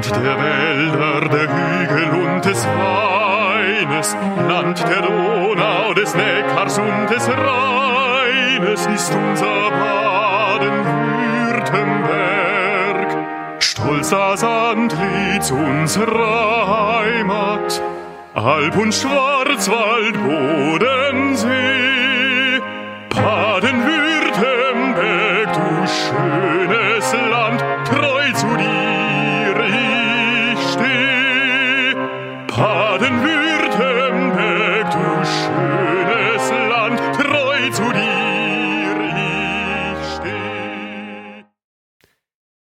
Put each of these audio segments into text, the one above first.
Land der Wälder, der Hügel und des Weines, Land der Donau, des Neckars und des Rheines ist unser Baden-Württemberg. Stolz das Antlitz unserer Heimat, Alp und Schwarzwald, Bodensee, Baden-Württemberg,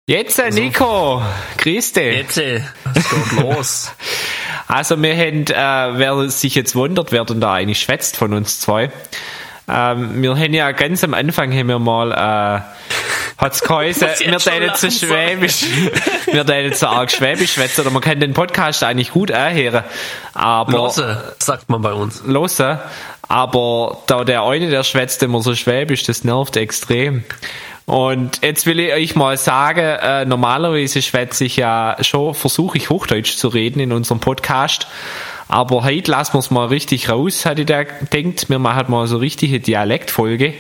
Jetzt, äh, Nico, grüß dich. Jetzt, äh, es geht los. Also wir haben, äh, wer sich jetzt wundert, wer denn da eigentlich schwätzt von uns zwei. Ähm, wir haben ja ganz am Anfang haben wir mal, äh, hat's geheißen, wir teilen zu Schwäbisch, wir teilen zu arg Schwäbisch schwätzen, oder man kann den Podcast eigentlich gut anhören, aber, Lose, sagt man bei uns. hören, aber da der eine, der schwätzt immer so Schwäbisch, das nervt extrem. Und jetzt will ich euch mal sagen, äh, normalerweise schwätze ich ja schon, versuche ich Hochdeutsch zu reden in unserem Podcast. Aber heute lassen wir es mal richtig raus, hatte da gedacht. Wir machen mal so richtige Dialektfolge.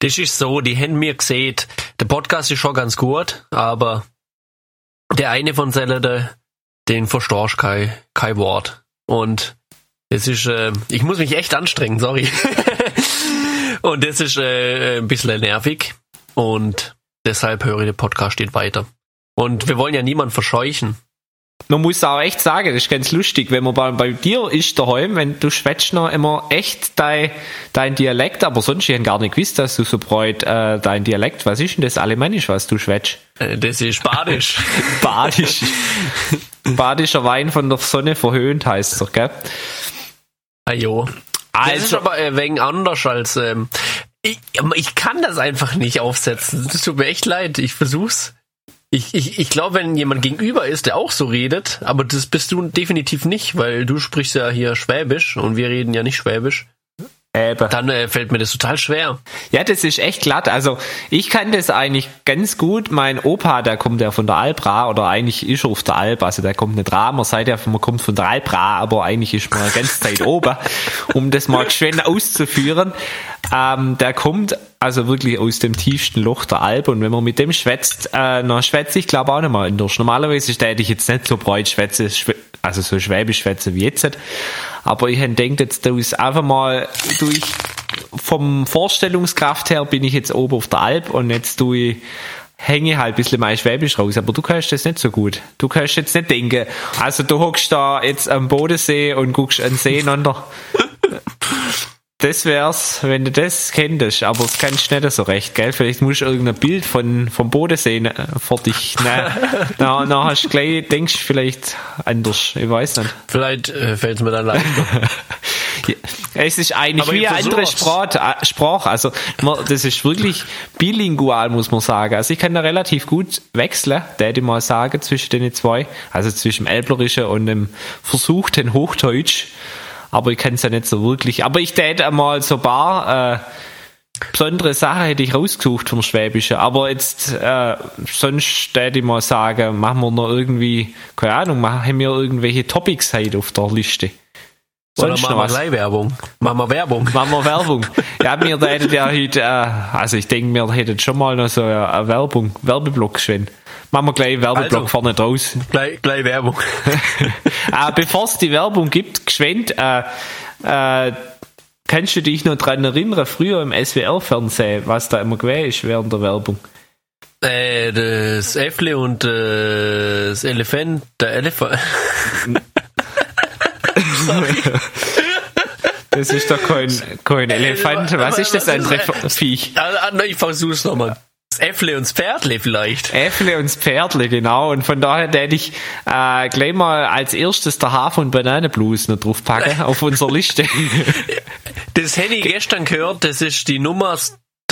Das ist so, die haben mir gesehen, der Podcast ist schon ganz gut, aber der eine von Sellede, den verstehst kein, kein Wort. Und das ist, äh, ich muss mich echt anstrengen, sorry. Und das ist äh, ein bisschen nervig. Und deshalb höre ich den Podcast steht weiter. Und wir wollen ja niemanden verscheuchen. Man muss auch echt sagen, das ist ganz lustig, wenn man bei, bei dir ist daheim, wenn du schwätzt noch immer echt dein, dein Dialekt, aber sonst, ich gar nicht gewusst, dass du so breut äh, dein Dialekt, was ist denn das Alemannisch, was du schwätzt? Äh, Das ist badisch. Badisch. Badischer Wein von der Sonne verhöhnt heißt er, gell? Ajo. Das ist Also, aber äh, wegen anders als ähm, ich, ich kann das einfach nicht aufsetzen. Das tut mir echt leid. Ich versuch's. Ich, ich, ich glaube, wenn jemand gegenüber ist, der auch so redet, aber das bist du definitiv nicht, weil du sprichst ja hier Schwäbisch und wir reden ja nicht Schwäbisch, eben. dann äh, fällt mir das total schwer. Ja, das ist echt glatt. Also ich kann das eigentlich ganz gut. Mein Opa, der kommt ja von der Alpra oder eigentlich ist er auf der Alp, also der kommt nicht ra, man sagt ja, man kommt von der Alpra, aber eigentlich ist man die ganze Zeit oben, um das mal schön auszuführen. Ähm, der kommt also wirklich aus dem tiefsten Loch der Alp und wenn man mit dem schwätzt, äh, dann schwätze ich glaube auch nicht mal anders. Normalerweise hätte ich jetzt nicht so breit schwätze, schwä- also so schwäbisch schwätze wie jetzt. Aber ich gedacht, jetzt tu ich's einfach mal durch vom Vorstellungskraft her bin ich jetzt oben auf der Alp und jetzt tue ich hänge halt ein bisschen mein Schwäbisch raus, aber du kannst das nicht so gut. Du kannst jetzt nicht denken, also du hockst da jetzt am Bodensee und guckst an den See runter. Das wär's, wenn du das kennst, aber das kannst du nicht so recht, gell? Vielleicht musst du irgendein Bild von, vom Bodensee ne, vor dich, ne, na, na hast du gleich, denkst du vielleicht anders, ich weiß nicht. Vielleicht äh, fällt es mir dann leichter. Ja, Es ist eigentlich Aber wie eine andere. Sprache, äh, Sprache. Also man, das ist wirklich bilingual, muss man sagen. Also ich kann da relativ gut wechseln, würde ich mal sagen, zwischen den zwei. Also zwischen dem Elblerischen und dem versuchten Hochdeutsch. Aber ich kann es ja nicht so wirklich. Aber ich täte einmal so ein paar äh, besondere Sachen hätte ich rausgesucht vom Schwäbischen. Aber jetzt äh, sonst täte ich mal sagen, machen wir noch irgendwie, keine Ahnung, machen wir irgendwelche Topics heute auf der Liste. Oder Sonst machen wir gleich Werbung. Machen wir Werbung. Machen wir Werbung. Ja, wir hätten ja heute, äh, also ich denke, wir hätten schon mal noch so eine, eine Werbung, Werbeblock schön. Machen wir gleich Werbeblock Also. vorne draus. Gleich, gleich Werbung. äh, Bevor es die Werbung gibt, geschwind, äh, äh, kannst du dich noch dran erinnern, früher im SWR-Fernsehen, was da immer gewesen ist während der Werbung? Äh, das Äffle und äh, das Elefant, der Elefant. Das ist doch kein, kein Elefant. Was ist das andere Viech? Ah, ich versuch's nochmal. Äffle und Pferdle vielleicht. Äffle und Pferdle, genau. Und von daher hätte ich äh, gleich mal als erstes der Hafer- und Bananenblues noch draufpacken auf unserer Liste. Das hätte ich gestern gehört, das ist die Nummer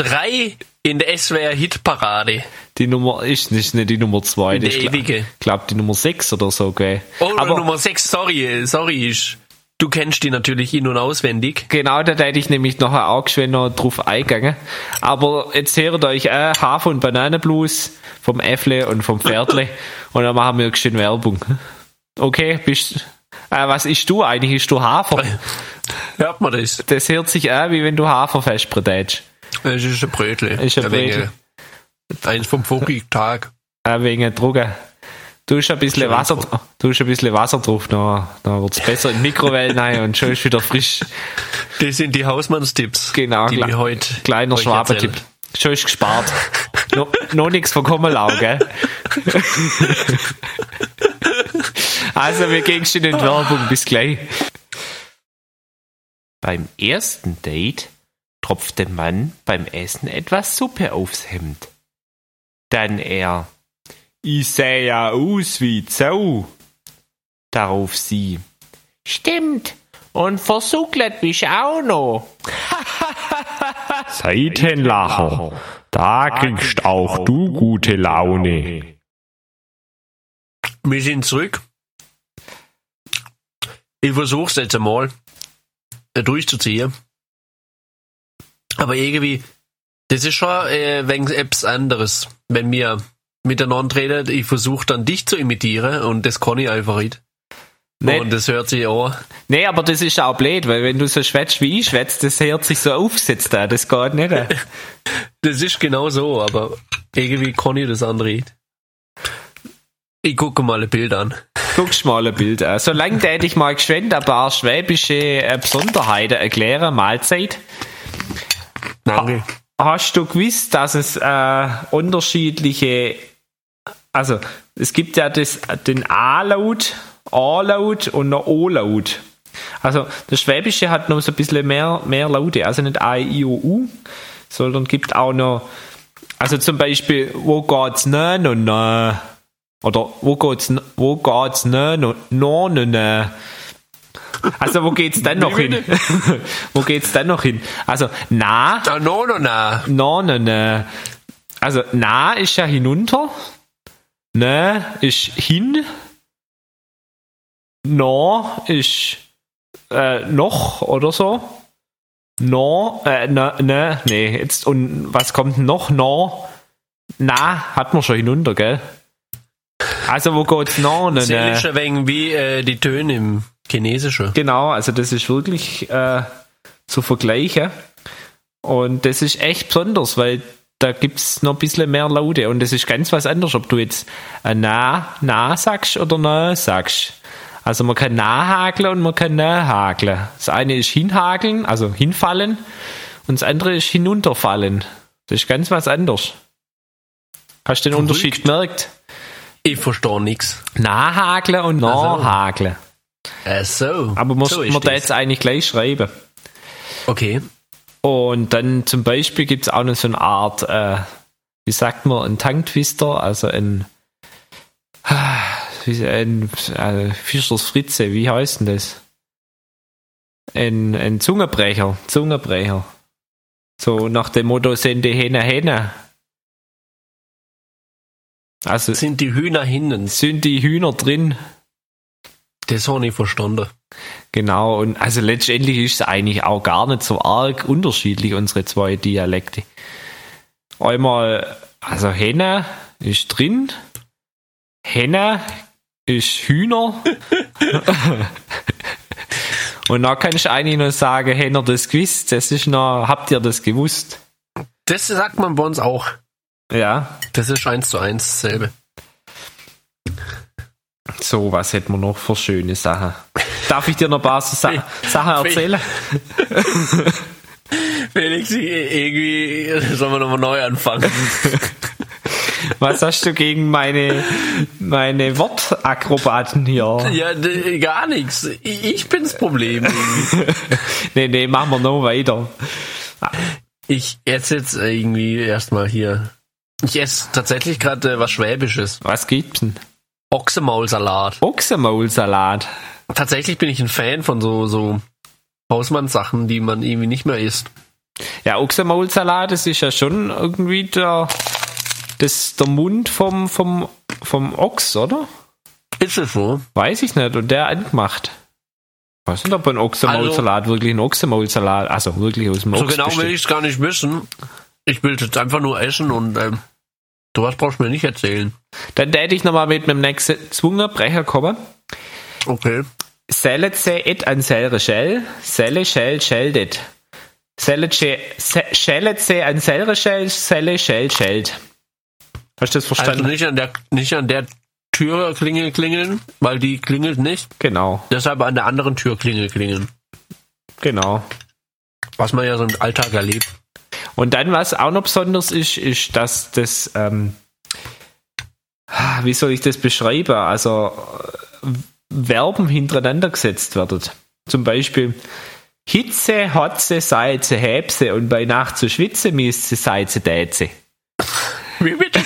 3 in der SWR Hitparade. Die Nummer ist nicht, die Nummer 2. Die Ich ewige. glaube, die Nummer 6 oder so, gell? Oder Aber Nummer 6, sorry, sorry, ist Du kennst die natürlich in- und auswendig. Genau, da hätte ich nämlich nachher auch geschwind noch drauf eingegangen. Aber jetzt hört euch äh, Hafer- und Bananenblues vom Äffle und vom Pferdle und dann machen wir geschwind Werbung. Okay, bist äh, was isst du eigentlich? Isst du Hafer? Hört man das? Das hört sich an, wie wenn du Haferfest brätst. Es ist ein Brötle. Ist ein Brötli. Eins vom Vogel-Tag. Äh, wegen Drucken. Du hast ein bisschen Schön Wasser, du hast ein bisschen Wasser drauf, dann, dann wird's besser in die Mikrowellen rein und schon ist wieder frisch. Das sind die Hausmannstipps, Genau, die wir heute Kleiner Schwabentipp. Schon ist gespart. no, noch nichts von Kommelau, gell? also, wir gehen schon in die Werbung. Bis gleich. Beim ersten Date tropft der Mann beim Essen etwas Suppe aufs Hemd. Dann er. Ich sehe ja aus wie Zau. Darauf sie. Stimmt. Und versuckelt mich auch noch. Seitenlacher, da kriegst auch du gute Laune. Wir sind zurück. Ich versuch's jetzt einmal durchzuziehen. Aber irgendwie, das ist schon äh, wegen etwas anderes. Wenn wir miteinander reden, ich versuche dann dich zu imitieren und das kann ich einfach nicht. Nee. Und das hört sich an. Nee, aber das ist auch blöd, weil wenn du so schwätzt wie ich schwätze, das hört sich so aufgesetzt an, das geht nicht. Das ist genau so, aber irgendwie kann ich das andere nicht. Ich gucke mal ein Bild an. Guckst mal ein Bild an. Solange täte ich mal geschwind ein paar schwäbische äh, Besonderheiten erklären, Mahlzeit. Danke. Hast du gewusst, dass es äh, unterschiedliche, also es gibt ja das, den A-Laut, A-Laut und ein O-Laut. Also das Schwäbische hat noch so ein bisschen mehr, mehr Laute, also nicht A, I, O, U, sondern gibt auch noch, also zum Beispiel, wo geht's ne, no, ne, oder wo geht's, wo geht's ne, no, no, no, ne. Also wo geht's dann noch hin? wo geht's dann noch hin? Also na, Ah, no, no, na. na, ne, ne. Also na ist ja hinunter, ne ist hin, na ist äh, noch oder so. No, äh, ne, ne, nee, jetzt, und was kommt noch? No, na, hat man schon hinunter, gell? Also, wo geht's noch? Ne, ne. wenig wie äh, die Töne im Chinesischen. Genau, also das ist wirklich äh, zu vergleichen. Und das ist echt besonders, weil da gibt's noch ein bisschen mehr Laute und das ist ganz was anderes, ob du jetzt na, na sagst oder na sagst. Also man kann nahakeln und man kann nahakeln. Das eine ist hinhakeln, also hinfallen und das andere ist hinunterfallen. Das ist ganz was anderes. Hast du den Verrückt. Unterschied gemerkt? Ich verstehe nichts. Nahakeln und Ach so. Ach so. Aber man, so man da das. jetzt eigentlich gleich schreiben. Okay. Und dann zum Beispiel gibt es auch noch so eine Art, äh, wie sagt man, ein Tanktwister, also ein, wie- ein äh, Fischers Fritze, wie heißt denn das? Ein, ein Zungenbrecher, Zungenbrecher. So nach dem Motto, sind die Hähne Hähne. Also Sind die Hühner hinten? sind die Hühner drin. Das habe ich verstanden. Genau, und also letztendlich ist es eigentlich auch gar nicht so arg unterschiedlich, unsere zwei Dialekte. Einmal, also Henne ist drin, Henne ist Hühner. und dann kannst du eigentlich noch sagen, Henner das gewusst, das ist noch, habt ihr das gewusst? Das sagt man bei uns auch. Ja, Das ist eins zu eins dasselbe. So, was hätten wir noch für schöne Sachen? Darf ich dir noch ein paar so Sa Sachen erzählen? Felix, irgendwie sollen wir nochmal neu anfangen. Was hast du gegen meine, meine Wortakrobaten hier? ja, gar nichts. Ich ich bin's Problem. Nee, nee, machen wir noch weiter. Ich esse jetzt irgendwie erstmal hier. Ich esse tatsächlich gerade äh, was Schwäbisches. Was gibt's denn? Ochsemaulsalat. Ochsenmaulsalat. Tatsächlich bin ich ein Fan von so, so Hausmannssachen, die man irgendwie nicht mehr isst. Ja, Ochsenmaulsalat, das ist ja schon irgendwie der, das, der Mund vom, vom, vom Ochs, oder? Ist es so? Weiß ich nicht. Und der angemacht. Was ist aber ein Ochsenmaulsalat wirklich ein Ochsenmaulsalat? Also wirklich aus dem So Ochs genau will besteht. ich es gar nicht wissen. Ich will jetzt einfach nur essen und ähm, sowas brauchst du mir nicht erzählen. Dann hätte ich nochmal mit dem nächsten Zwungerbrecher kommen. Okay. Sellet se et an selre Shell, selle Shell scheldet. Sellet se an selre Shell, selle Shell schellt. Hast du das Also verstanden? nicht an der nicht an der Tür klingel klingeln, weil die klingelt nicht. Genau, Deshalb an der anderen Tür klingel klingeln. genau. Was man ja so im Alltag erlebt. Und dann, was auch noch besonders ist, ist, dass das, ähm, wie soll ich das beschreiben? Also, äh, Verben hintereinander gesetzt werden. Zum Beispiel, Hitze, Hotze, Salze, Häbse und bei Nacht zu schwitze, mieste, Salze, Däze. Wie bitte?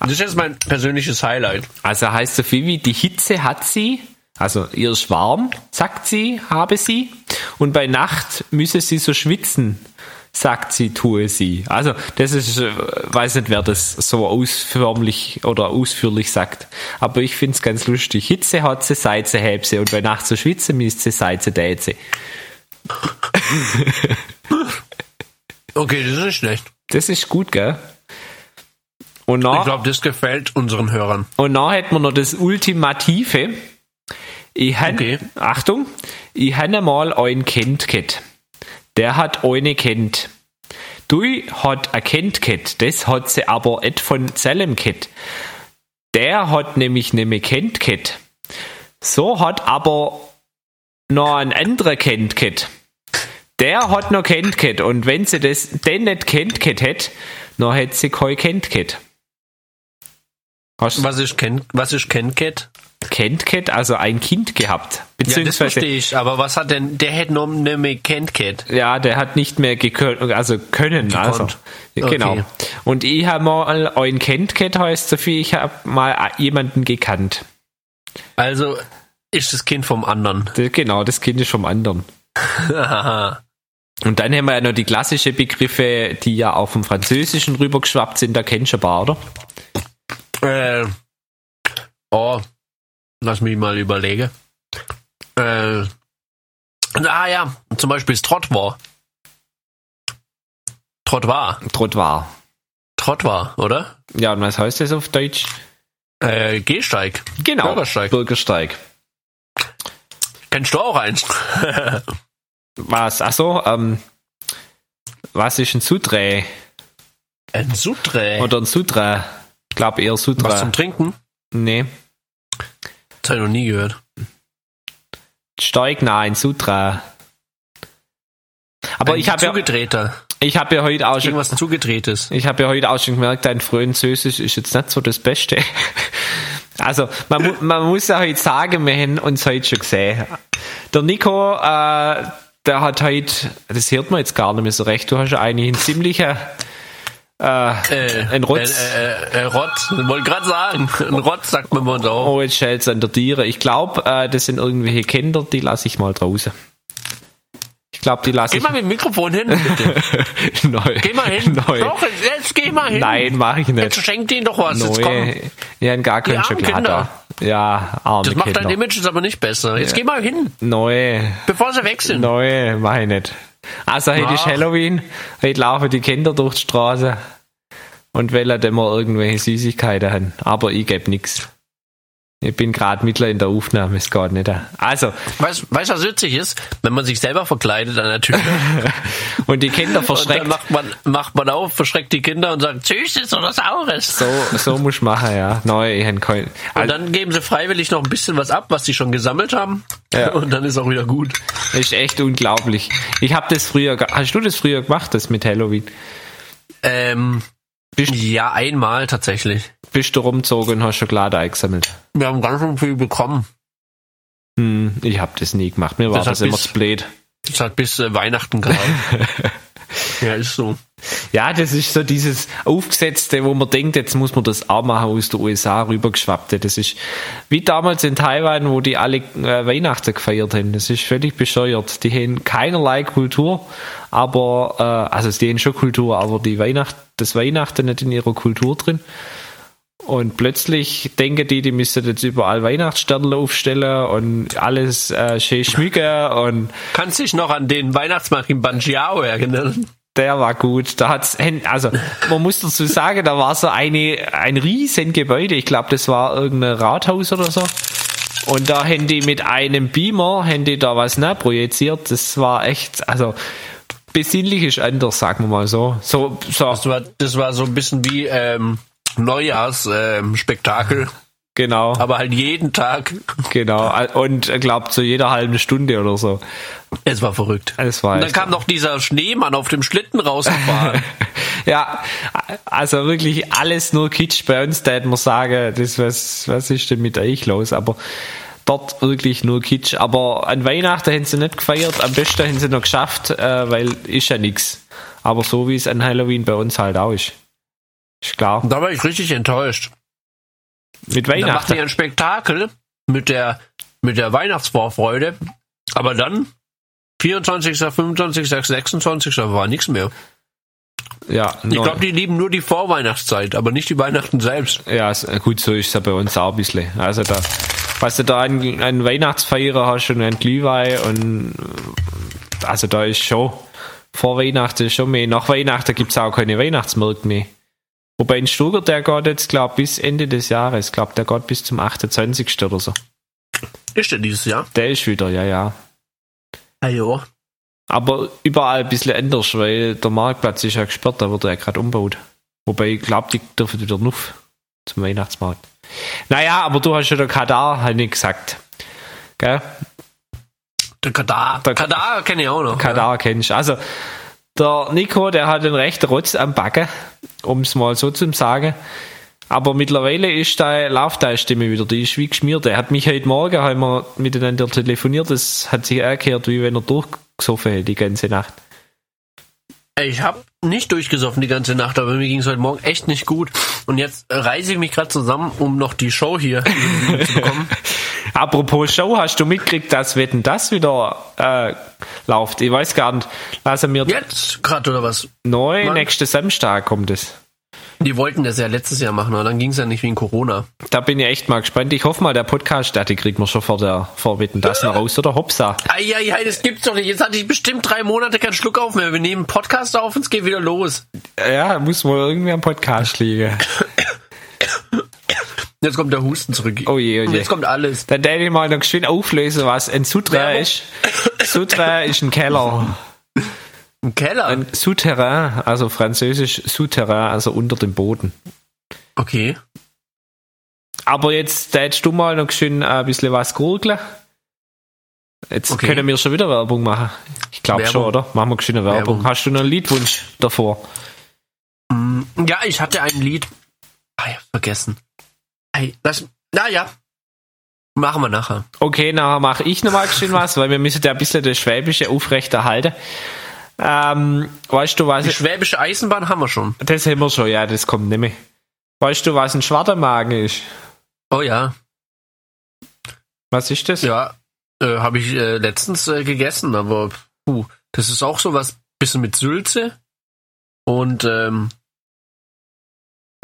Das ist jetzt mein persönliches Highlight. Also heißt so viel wie, die Hitze hat sie, also ihr ist warm, sagt sie, habe sie, und bei Nacht müsse sie so schwitzen, sagt sie, tue sie. Also das ist, äh, weiß nicht, wer das so ausförmlich oder ausführlich sagt, aber ich finde es ganz lustig. Hitze hat sie, Seize häb sie, und bei Nacht so schwitzen müsste sie Seize däze. Okay, das ist nicht schlecht. Das ist gut, gell? Und Ich nach, glaube, das gefällt unseren Hörern. Und dann hätten wir noch das Ultimative. Ich han, Okay. Achtung, ich han einmal einen kennt ket. Der hat eine kennt. Du hat a kennt ket, das hat sie aber et von Zellem ket. Der hat nämlich nemme kennt ket. So hat aber noch ein anderer kennt ket. Der hat noch kennt ket. Und wenn sie das den nicht kennt ket hätt, dann hätt sie kein. Hast du Was ich kenn, was ich kenn, Cat? kennt Cat, also ein Kind gehabt. Ja, das Beziehungsweise, verstehe ich. Aber was hat denn, der hätte noch eine kennt, Cat. ja, der hat nicht mehr gekönnt, also können, also. Okay. Genau. Und ich habe mal ein kennt Cat heißt so viel, ich habe mal jemanden gekannt. Also ist das Kind vom anderen. Genau, das Kind ist vom anderen. Und dann haben wir ja noch die klassischen Begriffe, die ja auch vom Französischen rübergeschwappt sind, da kennst du ein paar, oder? äh, oh, lass mich mal überlegen. Äh, ah ja, zum Beispiel das Trottoir. Trottoir. Trottoir. Trottoir, oder? Ja, und was heißt das auf Deutsch? Äh, Gehsteig. Genau. Bürgersteig. Bürgersteig. Kennst du auch eins? Was? Achso, ähm, was ist ein Sudre? Ein Sutre. Oder ein Sutra? Ich glaube eher Sutra. Was zum Trinken? Nee. Das habe ich noch nie gehört. Steig nein, Sutra. Aber Ein ich habe ja, ich habe ja heute auch schon, Irgendwas Zugedrehtes. ich habe ja heute auch schon gemerkt, dein Französisch ist jetzt nicht so das Beste. Also, man, man muss ja heute sagen, wir haben uns heute schon gesehen. Der Nico, äh, der hat heute, das hört man jetzt gar nicht mehr so recht, du hast ja eigentlich einen ziemlichen, äh, Äh, ein Rotz. Äh, äh, äh, Rotz. Ich wollte gerade sagen. Ein Rotz sagt man mal auch. Oh, jetzt schellt's an der Tiere. Ich glaube, äh, das sind irgendwelche Kinder, die lasse ich mal draußen. Ich glaube, die lasse Geh ich. mal mit dem Mikrofon hin, bitte. Neu. Geh mal hin. Neu. Doch, jetzt, jetzt geh mal hin. Nein, mache ich Jetzt nicht. schenkt ihnen doch was. Jetzt komm. Neu. Ja, in gar kein Die armen Schokolade. Ja, arme Das macht Kinder. dein Image jetzt aber nicht besser. Jetzt geh mal hin, Neu. bevor sie weg sind. Neu, mach ich nicht. Also, heute ist Ach. Halloween. Heute laufen die Kinder durch die Straße und wollen dann mal irgendwelche Süßigkeiten haben. Aber ich geb nix. Ich bin gerade mittler in der Aufnahme, es geht nicht. Also, Weißt weißt du, was witzig ist? Wenn man sich selber verkleidet an der Tür. und die Kinder Und dann verschreckt. macht man, macht man auf, verschreckt die Kinder und sagt, Süßes oder Saures. So, so muss ich machen, ja. Neu, ich hab kein, Und dann geben sie freiwillig noch ein bisschen was ab, was sie schon gesammelt haben. Ja. Und dann ist auch wieder gut. das ist echt unglaublich. Ich habe das früher, hast du das früher gemacht, das mit Halloween? Ähm, Bist- ja, einmal tatsächlich. Bist du rumgezogen und hast Schokolade eingesammelt? Wir haben ganz schön viel bekommen. Hm, ich habe das nie gemacht. Mir war Das das, immer bis- zu blöd. Das hat bis äh, Weihnachten gehalten. ja, ist so. Ja, das ist so dieses Aufgesetzte, wo man denkt, jetzt muss man das auch aus der USA rübergeschwappte. Das ist wie damals in Taiwan, wo die alle äh, Weihnachten gefeiert haben. Das ist völlig bescheuert. Die haben keinerlei Kultur, aber, äh, also die haben schon Kultur, aber die Weihnacht, das Weihnachten nicht in ihrer Kultur drin. Und plötzlich denken die, die müssten jetzt überall Weihnachtssterne aufstellen und alles äh, schön schmücken und Kannst dich noch an den Weihnachtsmarkt in Banjiao erinnern? der war gut. Da hat's, also man muss dazu sagen, da war so eine ein riesen Gebäude. Ich glaube, das war irgendein Rathaus oder so. Und da haben die mit einem Beamer, haben die da was ne, projiziert. Das war echt, also besinnlich ist anders, sagen wir mal so. So, so Das war, das war so ein bisschen wie ähm, Neujahrsspektakel, Spektakel, genau. aber halt jeden Tag. Genau, und ich glaube zu jeder halben Stunde oder so. Es war verrückt. Es war Und dann kam noch dieser Schneemann auf dem Schlitten rausgefahren. Ja, also wirklich alles nur Kitsch bei uns, da hätte man sagen, das, was, was ist denn mit euch los? Aber dort wirklich nur Kitsch. Aber an Weihnachten haben sie nicht gefeiert, am besten haben sie noch geschafft, äh, weil ist ja nix. Aber so wie es an Halloween bei uns halt auch ist. Ist klar. da war ich richtig enttäuscht. Mit Dann macht Weihnachten. ihr ein Spektakel mit der, mit der Weihnachtsvorfreude, aber dann 24., 25., 26. war nichts mehr. Ja, Ich glaube, die lieben nur die Vorweihnachtszeit, aber nicht die Weihnachten selbst. Ja, gut, so ist es ja bei uns auch ein bisschen. Also da, was du da an, an Weihnachtsfeiern hast und an Glühwein und also da ist schon vor Weihnachten schon mehr. Nach Weihnachten gibt's auch keine Weihnachtsmärkte mehr. Wobei in Stuttgart, der geht jetzt, glaub bis Ende des Jahres. glaub der geht bis zum 28. oder so. Ist der dieses Jahr? Der ist wieder, ja, ja. Ah, ja. Aber überall ein bisschen anders, weil der Marktplatz ist ja gesperrt, da wird er ja gerade umgebaut. Wobei ich glaube, die dürfen wieder nuff zum Weihnachtsmarkt. Naja, aber du hast ja der Kadar halt nicht gesagt. Gell? Der Kadar. Der- Kadar kenne ich auch noch. Kadar kennst du. Also, der Nico, der hat einen rechten Rotz am Backen, um es mal so zu sagen. Aber mittlerweile ist da, läuft da Stimme wieder, die ist wie geschmiert. Der hat mich heute Morgen, haben wir miteinander telefoniert, das hat sich angehört, wie wenn er durchgesoffen hätte die ganze Nacht. Ich habe nicht durchgesoffen die ganze Nacht, aber mir ging es heute Morgen echt nicht gut. Und jetzt reise ich mich gerade zusammen, um noch die Show hier zu bekommen. Apropos Show, hast du mitgekriegt, dass Wetten das wieder äh, läuft? Ich weiß gar nicht. Lassen wir Jetzt gerade oder was? neu, Wann? nächsten Samstag kommt es. Die wollten das ja letztes Jahr machen, aber dann ging es ja nicht wegen Corona. Da bin ich echt mal gespannt. Ich hoffe mal, der Podcast, der die kriegt man schon vor der vor Wetten das noch raus, oder Hopsa. Eieiei, das gibt's doch nicht. Jetzt hatte ich bestimmt drei Monate keinen Schluck auf mehr. Wir nehmen einen Podcast auf und es geht wieder los. Ja, muss wohl irgendwie am Podcast liegen. Jetzt kommt der Husten zurück. Oh je, oh je. jetzt kommt alles. Dann werde ich mal noch schön auflösen, was ein Souterrain Werbung. ist. Souterrain ist ein Keller. Im Keller. Ein Souterrain, also französisch Souterrain, also unter dem Boden. Okay. Aber jetzt hättest du mal noch schön ein bisschen was gurgeln. Jetzt Okay. können wir schon wieder Werbung machen. Ich glaube schon, oder? Machen wir schöne Werbung. Werbung. Hast du noch einen Liedwunsch davor? Mm, Ja, ich hatte ein Lied. Ah ja, vergessen. Hey, das. Naja. Machen wir nachher. Okay, nachher mache ich noch mal schön was, weil wir müssen ja ein bisschen das Schwäbische aufrechterhalten. Ähm, weißt du was? Die schwäbische Eisenbahn haben wir schon. Das haben wir schon, ja, das kommt nicht mehr. Weißt du, was ein Schwartermagen ist? Oh ja. Was ist das? Ja. Äh, Habe ich äh, letztens äh, gegessen, aber puh, das ist auch so was bisschen mit Sülze. Und ähm,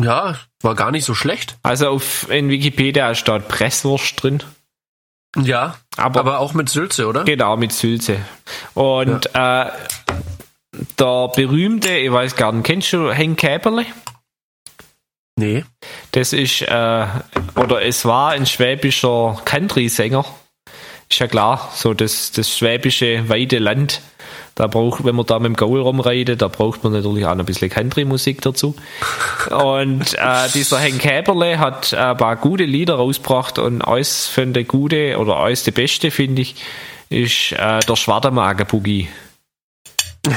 ja, war gar nicht so schlecht. Also auf, in Wikipedia steht Presswurst drin. Ja, Aber, aber auch mit Sülze, oder? genau, mit Sülze. Und äh, der berühmte, ich weiß gar nicht, kennst du Henk Käberle? Nee. Das ist, äh, oder es war ein schwäbischer Country-Sänger. Ist ja klar, so das, das schwäbische weite Land. Da braucht, wenn man da mit dem Gaul rumreitet, da braucht man natürlich auch noch ein bisschen Country-Musik dazu. Und äh, dieser Henk Käberle hat ein paar gute Lieder rausgebracht und alles von der gute oder alles der beste, finde ich, ist äh, der Schwartermagen-Boogie.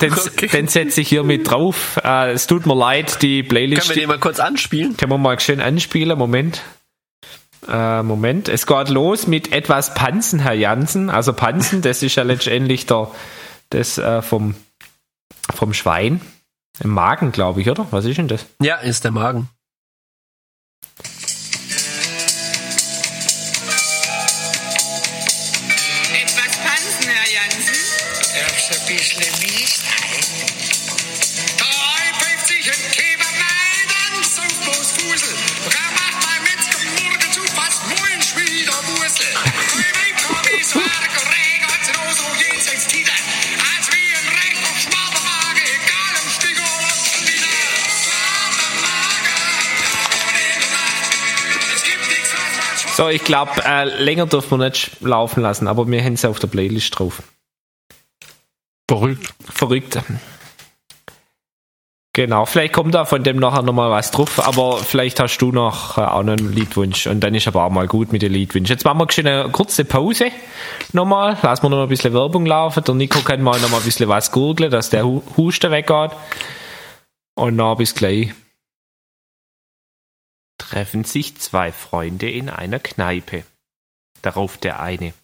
Den, Okay. den setze ich hier mit drauf. Äh, es tut mir leid, die Playlist. Können wir den mal kurz anspielen? Können wir mal schön anspielen? Moment. Äh, Moment. Es geht los mit etwas Panzen, Herr Jansen. Also Panzen, das ist ja letztendlich der, das äh, vom, vom Schwein. Im Magen, glaube ich, oder? Was ist denn das? Ja, ist der Magen. So, ich glaube, äh, länger dürfen wir nicht laufen lassen, aber wir haben sie auf der Playlist drauf. Verrückt. Verrückt. Genau, vielleicht kommt da von dem nachher nochmal was drauf, aber vielleicht hast du noch äh, auch noch einen Liedwunsch und dann ist aber auch mal gut mit den Liedwünschen. Jetzt machen wir schon eine kurze Pause nochmal, lassen wir noch mal ein bisschen Werbung laufen. Der Nico kann mal noch mal ein bisschen was gurgeln, dass der Hu- Husten weggeht. Und dann bis gleich. Treffen sich zwei Freunde in einer Kneipe. Darauf der eine.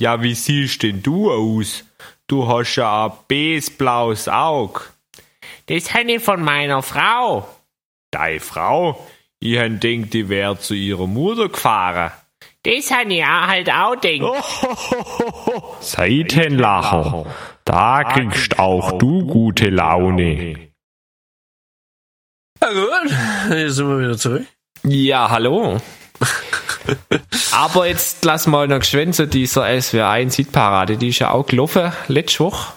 Ja, wie siehst denn du aus? Du hast ja ein blaues Auge. Das habe ich von meiner Frau. Deine Frau? Ich han denkt, die wär zu ihrer Mutter gefahren. Das habe ich auch halt auch denkt. Seitenlacher, da kriegst auch du gute Laune. Na gut, jetzt sind wir wieder zurück. Ja, hallo. Aber jetzt lass mal noch geschwind zu dieser SWR1 Hitparade. Die ist ja auch gelaufen letzte Woche.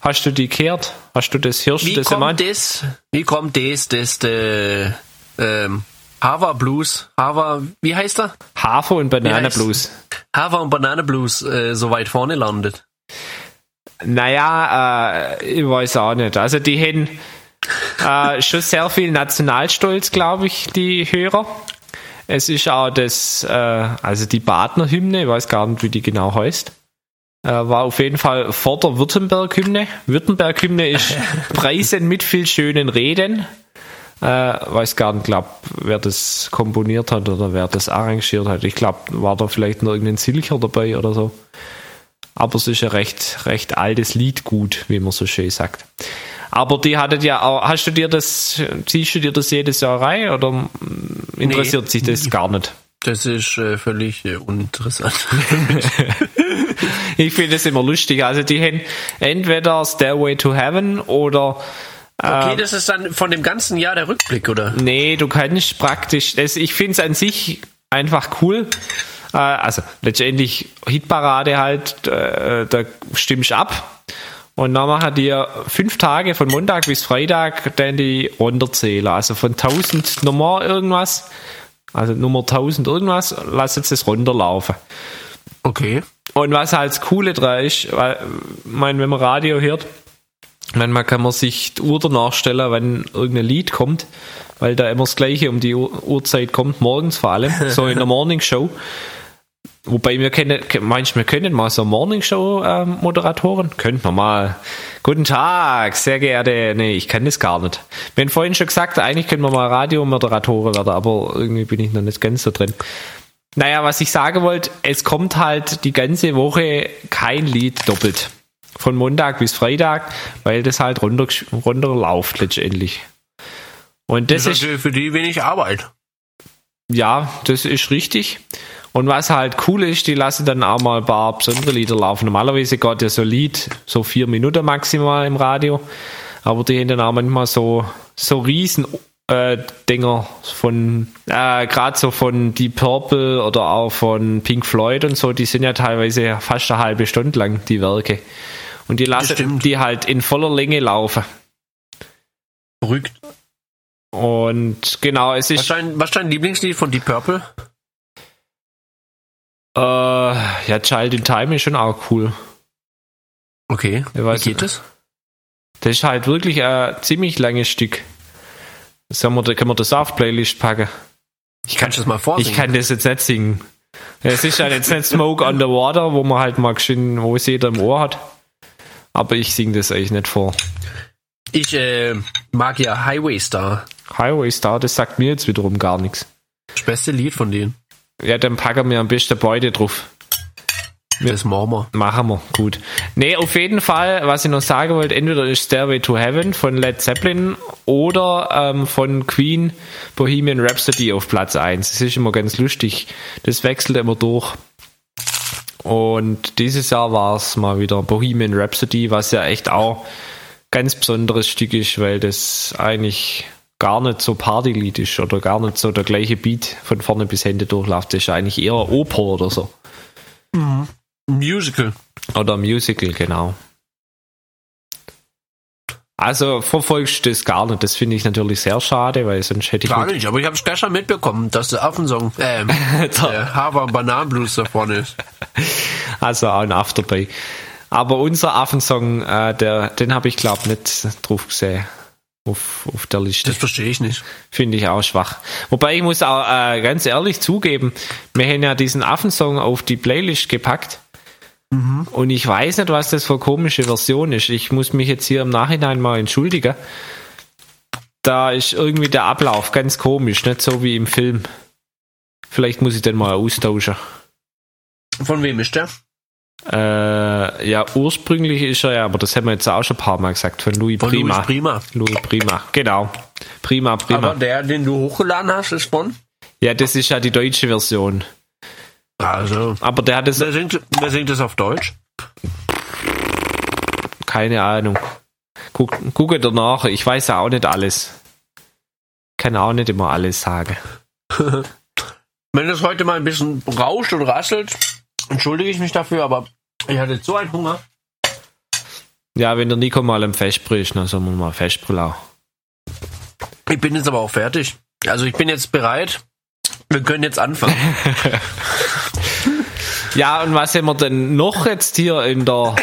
Hast du die gehört? Hast du das Hirsch Wie das kommt das, wie kommt das, das, der, ähm, Hava Blues, Hava, wie heißt er? Hafer und Wie heißt- Bananenblues. Hava und Banana Blues äh, so weit vorne landet. Naja, äh, ich weiß auch nicht. Also die haben äh, schon sehr viel Nationalstolz, glaube ich, die Hörer. Es ist auch das, äh, also die Badner-Hymne, ich weiß gar nicht, wie die genau heißt. Äh, war auf jeden Fall vor der Württemberg-Hymne. Württemberg-Hymne ist Preisen mit viel schönen Reden. Äh, weiß gar nicht, glaub, wer das komponiert hat oder wer das arrangiert hat. Ich glaube, war da vielleicht noch irgendein Silcher dabei oder so. Aber es ist ein recht, recht altes Liedgut, wie man so schön sagt. Aber die hattet ja auch, hast du dir das, ziehst du dir das jedes Jahr rein oder interessiert Nee. sich das gar nicht? Das ist äh, völlig äh, uninteressant. Ich finde es immer lustig. Also die haben entweder Stairway to Heaven oder Okay, das ist dann von dem ganzen Jahr der Rückblick, oder? Nee, du kannst praktisch, das, ich finde es an sich einfach cool. Äh, also letztendlich Hitparade halt, äh, da stimmst du ab. Und dann machen die fünf Tage von Montag bis Freitag dann die Runterzähler. Also von 1000 Nummer irgendwas, also Nummer 1000 irgendwas, lass jetzt das runterlaufen. Okay. Und was halt das Coole dran ist, weil, ich mein, wenn man Radio hört, manchmal kann man sich die Uhr danach stellen, wenn irgendein Lied kommt, weil da immer das Gleiche um die Uhr- Uhrzeit kommt, morgens vor allem, so in der Morning Show. Wobei wir kennen, meinst wir können mal so Morning Show ähm, Moderatoren? Könnten wir mal. Guten Tag, sehr geehrte, nee, ich kann das gar nicht. Wir haben vorhin schon gesagt, eigentlich können wir mal Radiomoderatoren werden, aber irgendwie bin ich noch nicht ganz so drin. Naja, was ich sagen wollte, es kommt halt die ganze Woche kein Lied doppelt. Von Montag bis Freitag, weil das halt runter, runterläuft letztendlich. Und das Das ist, ist für die wenig Arbeit. ja, das ist richtig. Und was halt cool ist, die lassen dann auch mal ein paar besondere Lieder laufen. Normalerweise geht ja so Lied so vier Minuten maximal im Radio. Aber die haben dann auch manchmal so, so riesen äh, Dinger von, äh, gerade so von Deep Purple oder auch von Pink Floyd und so, die sind ja teilweise fast eine halbe Stunde lang, die Werke. Und die lassen die halt in voller Länge laufen. Verrückt. Und genau, es Was ist ist, dein, was ist dein Lieblingslied von Deep Purple? Äh, ja, Child in Time ist schon auch cool. Okay. Wie geht das? Das ist halt wirklich ein ziemlich langes Stück. Sagen wir, da können wir das auf Playlist packen. Ich kann das mal vorsingen. Ich kann das jetzt nicht singen. Es ist halt jetzt nicht Smoke on the Water, wo man halt mal schön, wo es jeder im Ohr hat. Aber ich singe das eigentlich nicht vor. Ich äh, mag ja Highway Star. Highway Star, das sagt mir jetzt wiederum gar nichts. Das beste Lied von denen. Ja, dann packen wir am besten beide drauf. Das machen wir. Machen wir, gut. Nee, auf jeden Fall, was ich noch sagen wollte, entweder ist Stairway to Heaven von Led Zeppelin oder ähm, von Queen Bohemian Rhapsody auf Platz 1. Das ist immer ganz lustig. Das wechselt immer durch. Und dieses Jahr war es mal wieder Bohemian Rhapsody, was ja echt auch ganz besonderes Stück ist, weil das eigentlich gar nicht so Partylied ist oder gar nicht so der gleiche Beat von vorne bis Ende durchläuft. Das ist eigentlich eher Oper oder so. Musical. Oder Musical, genau. Also verfolgst du das gar nicht. Das finde ich natürlich sehr schade, weil sonst hätte ich Gar nicht, aber ich habe es gestern mitbekommen, dass der Affensong, äh, der Haver Bananenblues da vorne ist. also auch ein After dabei. Aber unser Affensong, äh, der, den habe ich glaube nicht drauf gesehen. Auf, auf der Liste. Das verstehe ich nicht. Finde ich auch schwach. Wobei ich muss auch äh, ganz ehrlich zugeben, wir haben ja diesen Affensong auf die Playlist gepackt. Und ich weiß nicht, was das für eine komische Version ist. Ich muss mich jetzt hier im Nachhinein mal entschuldigen. Da ist irgendwie der Ablauf ganz komisch, nicht so wie im Film. Vielleicht muss ich den mal austauschen. Von wem ist der? Äh, ja, ursprünglich ist er ja, aber das haben wir jetzt auch schon ein paar Mal gesagt, von Louis Von Prima. Louis Prima. Louis Prima, genau. Prima, prima. Aber der, den du hochgeladen hast, ist von? ja, das ist ja die deutsche Version. Also. Aber der hat es, Wer singt, wer singt das auf Deutsch? keine Ahnung. Guck, gucke danach, ich weiß ja auch nicht alles. Kann auch nicht immer alles sagen. Wenn es heute mal ein bisschen rauscht und rasselt, entschuldige ich mich dafür, aber ich hatte so einen Hunger. Ja, wenn der Nico mal am Festbrüll ist, dann sollen wir mal Festbrüll auch. Ich bin jetzt aber auch fertig. Also ich bin jetzt bereit. Wir können jetzt anfangen. Ja, und was haben wir denn noch jetzt hier in der,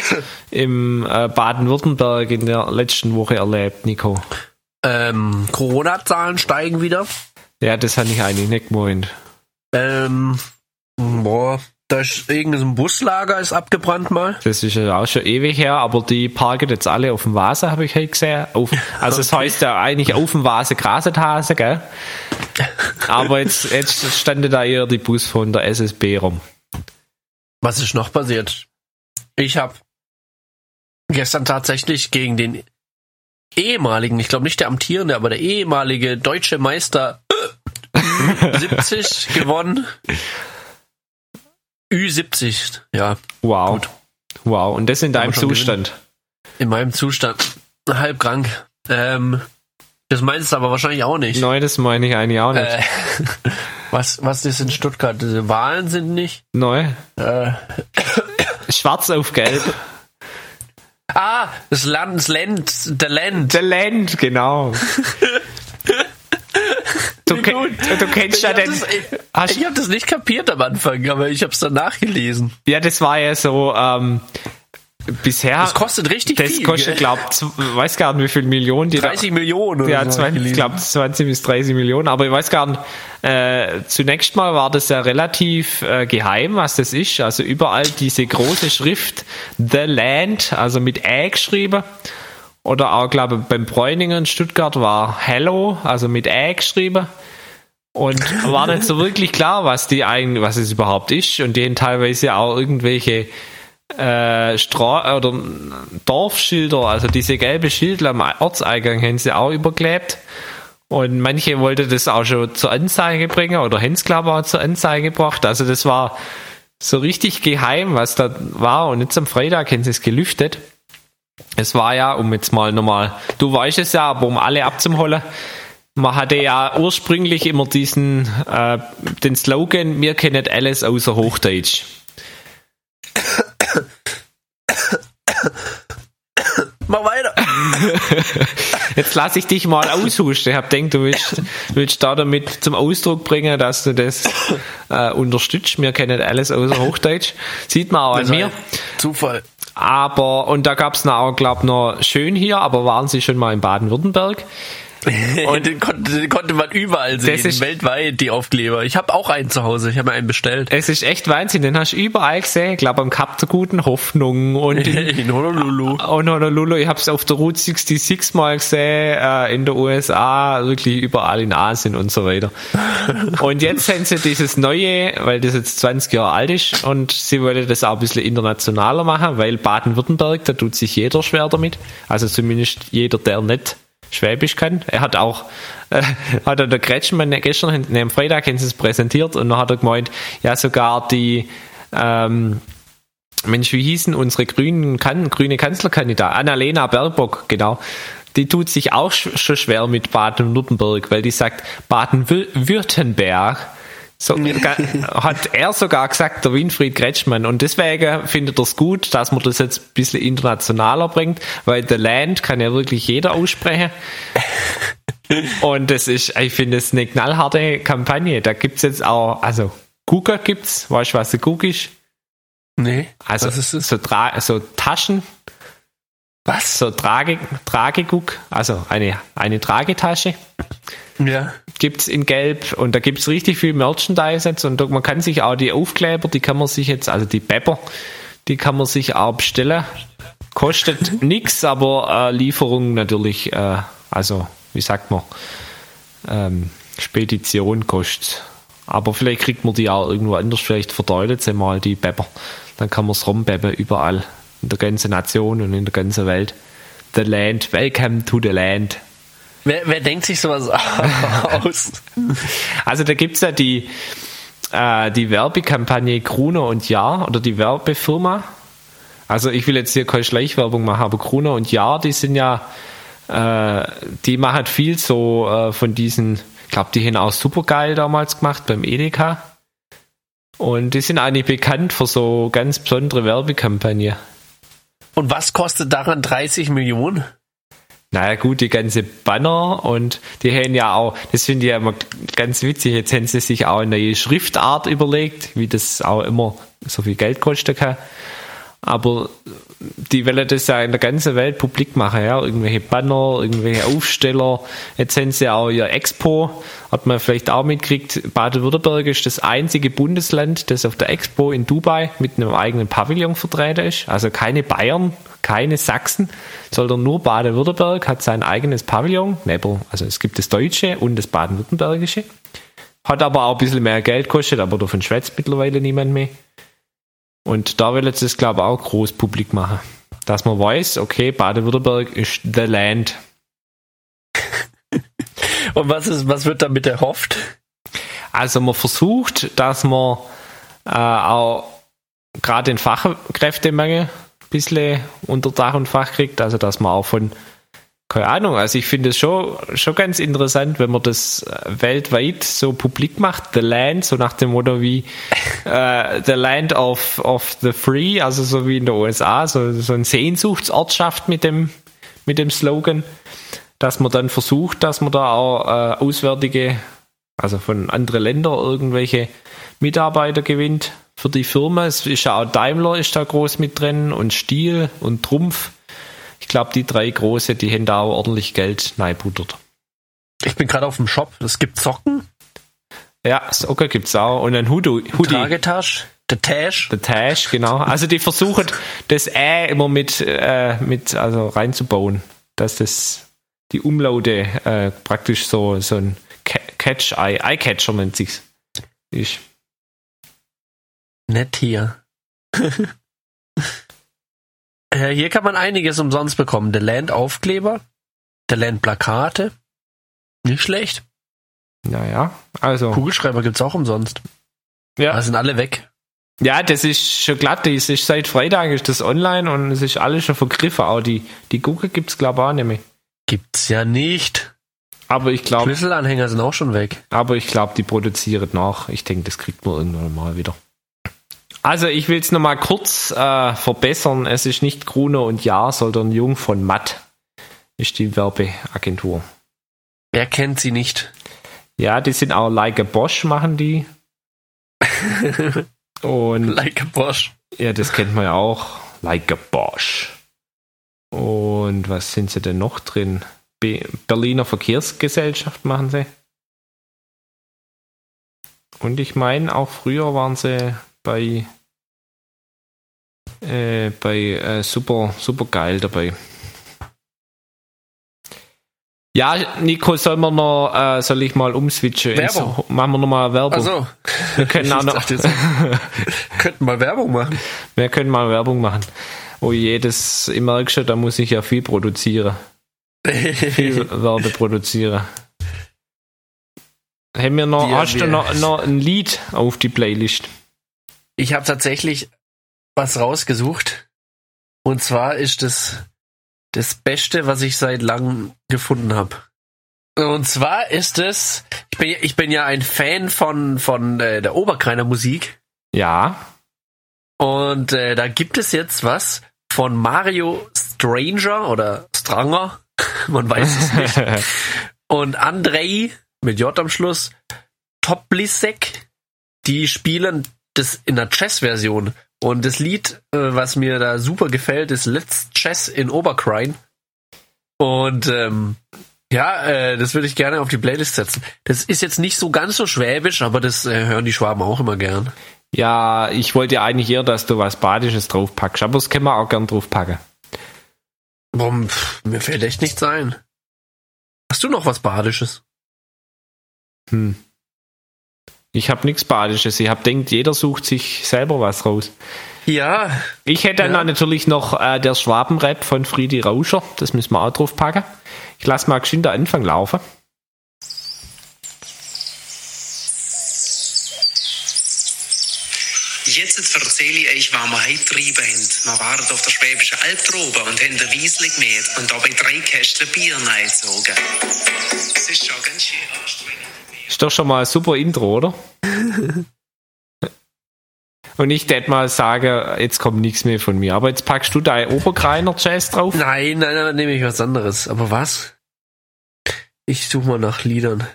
im äh, Baden-Württemberg in der letzten Woche erlebt, Nico? ähm, Corona-Zahlen steigen wieder. Ja, das habe ich eigentlich nicht gemeint. Ähm, boah, da ist irgendein Buslager ist abgebrannt mal. Das ist ja auch schon ewig her, aber die parken jetzt alle auf dem Vase, habe ich heute gesehen. Auf, also es heißt ja eigentlich auf dem Vase Grasethase, gell? Aber jetzt, jetzt standen da eher die Bus von der SSB rum. Was ist noch passiert? Ich habe gestern tatsächlich gegen den ehemaligen, ich glaube nicht der amtierende, aber der ehemalige deutsche Meister äh, 70 gewonnen. Ü70, ja, Wow. Gut. Wow. Und das in deinem Zustand. in meinem Zustand. Halb krank. Ähm, das meinst du aber wahrscheinlich auch nicht. Nein, das meine ich eigentlich auch nicht. Äh, was, was ist in Stuttgart? Diese Wahlen sind nicht. Nein. Äh, Schwarz auf Gelb. ah, das Land, das Land, der Land. The Land, genau. Du, gut. du kennst Ich ja habe den. das, ich, Hast- ich hab das nicht kapiert am Anfang, aber ich habe es dann nachgelesen. Ja, das war ja so, ähm, bisher. Das kostet richtig das viel. kostet, gell? glaub, z- weiß gar nicht, wie viel Millionen die da- 30 Millionen oder Ja, so. hab ich 20, ich glaube 20 bis 30 Millionen, aber ich weiß gar nicht. Äh, zunächst mal war das ja relativ äh, geheim, was das ist. Also überall diese große Schrift The Land, also mit Ä geschrieben. Oder auch, glaube ich, beim Bräuninger in Stuttgart war Hello, also mit Ä geschrieben. Und war nicht so wirklich klar, was die eigentlich, was es überhaupt ist. Und die haben teilweise auch irgendwelche äh, Stra oder Dorfschilder, also diese gelbe Schilder am Ortseingang haben sie auch überklebt. Und manche wollten das auch schon zur Anzeige bringen oder haben es, glaube ich, auch zur Anzeige gebracht. Also das war so richtig geheim, was da war. Und jetzt am Freitag haben sie es gelüftet. Es war ja, um jetzt mal nochmal, du weißt es ja, aber um alle abzuholen, man hatte ja ursprünglich immer diesen, äh, den Slogan, wir kennen alles außer Hochdeutsch. Mach weiter. Jetzt lasse ich dich mal aushusten. Ich hab gedacht, du willst, willst da damit zum Ausdruck bringen, dass du das äh, unterstützt. Wir kennen alles außer Hochdeutsch. Sieht man auch an mir. Zufall. Aber, und da gab's noch, auch, glaub noch schön hier, aber waren sie schon mal in Baden-Württemberg? Und den konnte, den konnte man überall sehen, ist- weltweit, die Aufkleber. Ich habe auch einen zu Hause, ich habe mir einen bestellt. Es ist echt Wahnsinn, den hast du überall gesehen. Ich glaube, am Kap der guten Hoffnung und in, In Honolulu. und Honolulu. Ich habe es auf der Route 66 mal gesehen, äh, in der USA, wirklich überall in Asien und so weiter. Und jetzt haben sie dieses neue, weil das jetzt 20 Jahre alt ist und sie wollen das auch ein bisschen internationaler machen, weil Baden-Württemberg, da tut sich jeder schwer damit. Also zumindest jeder, der nicht Schwäbisch kann. Er hat auch, äh, hat er der Kretschmann gestern, ne, am Freitag haben präsentiert und dann hat er gemeint, ja sogar die, ähm, Mensch, wie hießen unsere grünen, kan grüne Kanzlerkandidat? Annalena Baerbock, genau. Die tut sich auch sch schon schwer mit Baden-Württemberg, weil die sagt, Baden-Württemberg, So, hat er sogar gesagt, der Winfried Kretschmann. Und deswegen findet er es gut, dass man das jetzt ein bisschen internationaler bringt, weil The Land kann ja wirklich jeder aussprechen. Und das ist, ich finde es eine knallharte Kampagne. Da gibt's jetzt auch, also Guga gibt's, weißt du, was der Gug ist? Nee. Also so, so Taschen, Was? so Trage, Trageguck, also eine, eine Tragetasche Ja. gibt's in Gelb und da gibt's richtig viel Merchandise jetzt und man kann sich auch die Aufkleber, die kann man sich jetzt, also die Pepper, die kann man sich auch bestellen. Kostet nix, aber äh, Lieferung natürlich, äh, also wie sagt man, ähm, Spedition kostet. Aber vielleicht kriegt man die auch irgendwo anders, vielleicht verdeutet sie mal die Pepper. Dann kann man es rumbeben überall, in der ganzen Nation und in der ganzen Welt. The Land, welcome to the Land. Wer, wer denkt sich sowas aus? Also da gibt's ja die, äh, die Werbekampagne Gruner und Jahr oder die Werbefirma. Also ich will jetzt hier keine Schleichwerbung machen, aber Gruner und Jahr, die sind ja, äh, die machen viel so äh, von diesen, ich glaube, die haben auch Supergeil damals gemacht beim Edeka. Und die sind eigentlich bekannt für so ganz besondere Werbekampagne. Und was kostet daran 30 Millionen? Naja gut, die ganze Banner und die haben ja auch, das finde ich ja immer ganz witzig, jetzt haben sie sich auch eine neue Schriftart überlegt, wie das auch immer so viel Geld kosten kann. Aber die wollen das ja in der ganzen Welt publik machen, ja. Irgendwelche Banner, irgendwelche Aufsteller. Jetzt haben sie auch ihr Expo, hat man vielleicht auch mitgekriegt. Baden-Württemberg ist das einzige Bundesland, das auf der Expo in Dubai mit einem eigenen Pavillon vertreten ist. Also keine Bayern, keine Sachsen, sondern nur Baden-Württemberg hat sein eigenes Pavillon. Also es gibt das deutsche und das baden-württembergische. Hat aber auch ein bisschen mehr Geld gekostet, aber davon schwätzt mittlerweile niemand mehr. Und da will jetzt das, glaube ich, auch groß publik machen. Dass man weiß, okay, Baden-Württemberg ist the land. Und was ist, was wird damit erhofft? Also man versucht, dass man äh, auch gerade den Fachkräftemangel ein bisschen unter Dach und Fach kriegt, also dass man auch von, keine Ahnung, also ich finde es schon, schon ganz interessant, wenn man das äh, weltweit so publik macht, The Land, so nach dem Motto wie äh, The Land of, of the Free, also so wie in den USA, so, so eine Sehnsuchtsortschaft mit dem, mit dem Slogan, dass man dann versucht, dass man da auch äh, auswärtige also von anderen Ländern irgendwelche Mitarbeiter gewinnt für die Firma. Es ist ja auch Daimler ist da groß mit drin und Stiel und Trumpf. Ich glaube, die drei große, die haben da auch ordentlich Geld reinbuttert. Ich bin gerade auf dem Shop. Es gibt Socken, Ja, Socker gibt's auch und ein Hoodie. Hoodie. Tragetasche, der Tash. Der Tash, genau. Also die versuchen das Ä immer mit, äh, mit also reinzubauen, dass das die Umlaute äh, praktisch so, so ein Ca- Catch-Eye, Eye-Catcher nennt sich's. Ist. Nett hier. äh, hier kann man einiges umsonst bekommen. Der Land Aufkleber, der Land Plakate. Nicht schlecht. Naja, also. Kugelschreiber gibt's auch umsonst. Ja. Da sind alle weg. Ja, das ist schon glatt. Das ist seit Freitag ist das online und es ist alles schon vergriffen. Auch die, die Google gibt's glaube ich auch nicht mehr. Gibt's ja nicht. Aber ich glaube, Schlüsselanhänger sind auch schon weg. aber ich glaube, die produzieren nach. Ich denke, das kriegt man irgendwann mal wieder. Also ich will es nochmal kurz äh, verbessern. Es ist nicht Gruner und Ja, sondern Jung von Matt ist die Werbeagentur. Wer kennt sie nicht? Ja, die sind auch Like a Bosch machen die. Und Like a Bosch. Ja, das kennt man ja auch. Like a Bosch. Und was sind sie denn noch drin? Be Berliner Verkehrsgesellschaft machen sie. Und ich meine, auch früher waren sie bei, äh, bei äh, super, super geil dabei. Ja, Nico, soll, man noch, äh, soll ich mal umswitchen? Werbung. So, machen wir nochmal Werbung. Also, wir können auch noch, könnten mal Werbung machen. wir können mal Werbung machen. Oh je, das, ich merke schon, da muss ich ja viel produzieren. Viel Werbe produzieren. Haben wir noch, Wir- hast du noch, noch ein Lied auf die Playlist? Ich habe tatsächlich was rausgesucht. Und zwar ist das das Beste, was ich seit langem gefunden habe. Und zwar ist es, ich bin, ich bin ja ein Fan von, von äh, der Oberkreiner Musik. Ja. Und äh, da gibt es jetzt was von Mario Stranger oder Stranger, man weiß es nicht. Und Andrei mit J am Schluss, Toplisek, die spielen das in der Chess-Version. Und das Lied, äh, was mir da super gefällt, ist Let's Chess in Oberkrine. Und ähm, ja, äh, das würde ich gerne auf die Playlist setzen. Das ist jetzt nicht so ganz so schwäbisch, aber das äh, hören die Schwaben auch immer gern. Ja, ich wollte ja eigentlich eher, dass du was Badisches draufpackst, aber das können wir auch gern draufpacken. Warum? Pff, mir fällt echt nichts ein. Hast du noch was Badisches? Hm. Ich habe nichts Badisches. Ich hab denkt, jeder sucht sich selber was raus. Ja, Ich hätte dann Ja. natürlich noch äh, der Schwabenrap von Friedi Rauscher. Das müssen wir auch draufpacken. Ich lasse mal geschwind den Anfang laufen. Jetzt erzähle ich euch, was wir heute getrieben haben. Wir waren auf der Schwäbischen Alb droben und haben ein Wiesli gemäht und dabei drei Kästchen Bier reingezogen. Es ist schon ganz schön anstrengend. Ist doch schon mal ein super Intro, oder? Und ich tät mal sagen, jetzt kommt nichts mehr von mir. Aber jetzt packst du dein Oberkreiner Jazz drauf. nein, nein, dann nehme ich was anderes. Aber was? Ich suche mal nach Liedern.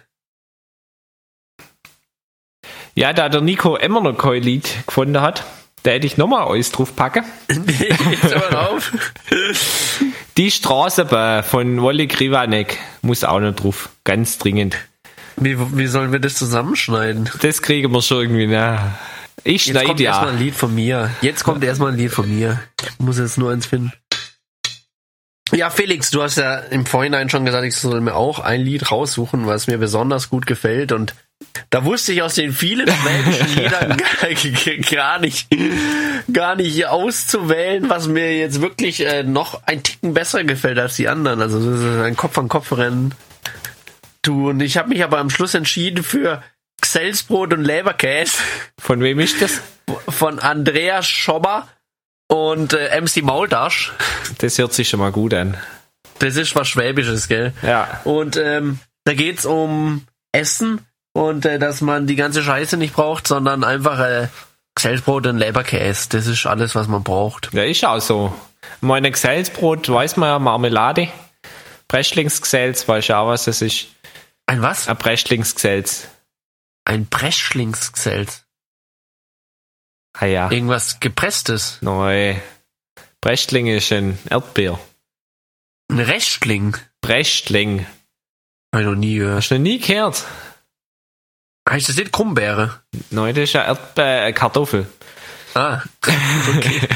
Ja, da der Nico immer noch kein Lied gefunden hat, da hätte ich nochmal alles drauf packen. Jetzt aber drauf. Die Straßenbahn von Wolle Krivanek muss auch noch drauf. Ganz dringend. Wie, wie sollen wir das zusammenschneiden? Das kriegen wir schon irgendwie, ne? Ich Jetzt kommt schneide erstmal ja. ein Lied von mir. Jetzt kommt erstmal ein Lied von mir. Ich muss jetzt nur eins finden. Ja, Felix, du hast ja im Vorhinein schon gesagt, ich soll mir auch ein Lied raussuchen, was mir besonders gut gefällt. Und da wusste ich aus den vielen Liedern gar, nicht, gar nicht auszuwählen, was mir jetzt wirklich äh, noch ein Ticken besser gefällt als die anderen. Also das ist ein Kopf-an-Kopf-Rennen. Du, und ich habe mich aber am Schluss entschieden für Xelsbrot und Leberkäse Von wem ist das? von Andreas Schobber und äh, MC Maultasch. Das hört sich schon mal gut an. Das ist was Schwäbisches, gell? Ja. Und ähm, da geht's um Essen und äh, dass man die ganze Scheiße nicht braucht, sondern einfach äh, Xelsbrot und Leberkäse. Das ist alles, was man braucht. Ja, ist auch so. Meine Gesellsbrot, weiß man ja, Marmelade. Breschlingsgesells, weiß ja auch, was das ist. Ein was? Ein Breschlingsgesells. Ein Breschlingsgselz. Ah ja. Irgendwas gepresstes. Neu. Breschling ist ein Erdbeer. Ein Rechtling. Breschling. Hab ich noch nie gehört. Hast du noch nie gehört? Heißt das nicht Krummbeere? Nein, das ist eine Erdbeer, Kartoffel. Ah, okay.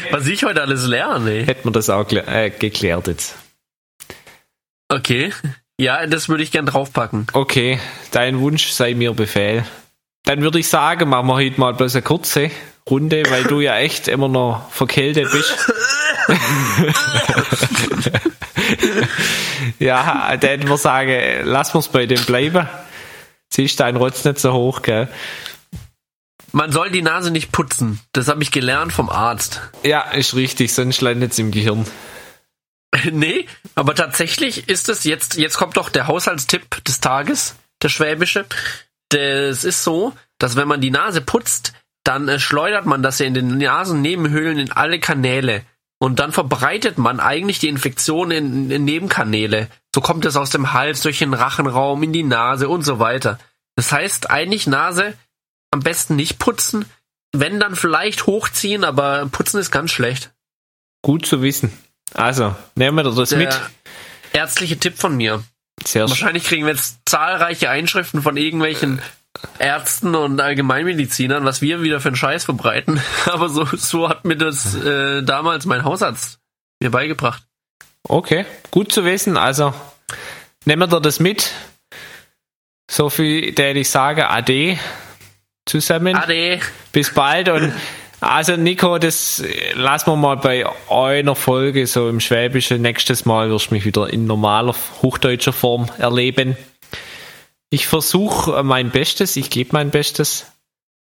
Was ich heute alles lerne, ey. Hätten wir das auch äh, geklärt jetzt. Okay. Ja, das würde ich gern draufpacken. Okay, dein Wunsch sei mir Befehl. Dann würde ich sagen, machen wir heute mal bloß eine kurze Runde, weil du ja echt immer noch verkältet bist. ja, dann würde ich sagen, lass uns bei dem bleiben. Siehst dein Rotz nicht so hoch, gell? Man soll die Nase nicht putzen. Das habe ich gelernt vom Arzt. Ja, ist richtig, sonst landet es im Gehirn. nee, aber tatsächlich ist es jetzt, jetzt kommt doch der Haushaltstipp des Tages, der schwäbische. Das ist so, dass wenn man die Nase putzt, dann äh, schleudert man das ja in den Nasennebenhöhlen in alle Kanäle. Und dann verbreitet man eigentlich die Infektion in, in Nebenkanäle. So kommt es aus dem Hals, durch den Rachenraum, in die Nase und so weiter. Das heißt, eigentlich Nase am besten nicht putzen. Wenn dann vielleicht hochziehen, aber putzen ist ganz schlecht. Gut zu wissen. Also, nehmen wir das Der mit. ärztliche Tipp von mir. Sehr. Wahrscheinlich kriegen wir jetzt zahlreiche Einschriften von irgendwelchen Ärzten und Allgemeinmedizinern, was wir wieder für einen Scheiß verbreiten. Aber so, so hat mir das äh, damals mein Hausarzt mir beigebracht. Okay, gut zu wissen. Also, nehmen wir das mit. So viel, der ich sage, Ade zusammen. Ade. Bis bald und also Nico, das äh, lassen wir mal bei einer Folge so im Schwäbischen. Nächstes Mal wirst du mich wieder in normaler hochdeutscher Form erleben. Ich versuche mein Bestes, ich gebe mein Bestes.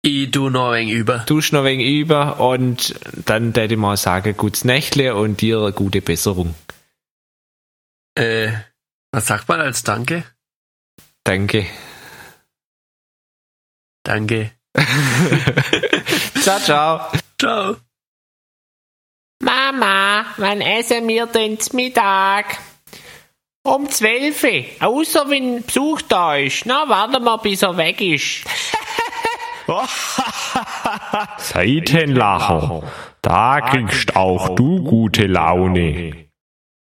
Ich tu noch ein wenig über. Dusch noch ein wenig über und dann würde ich mal sagen, gutes Nächtle und dir eine gute Besserung. Äh, Was sagt man als Danke? Danke. Danke. Ciao, ciao. Ciao. Mama, wann essen wir denn zum Mittag? Um 12 Uhr. Außer wenn Besuch da ist. Na, warten wir, bis er weg ist. Seitenlacher, da kriegst auch du gute Laune.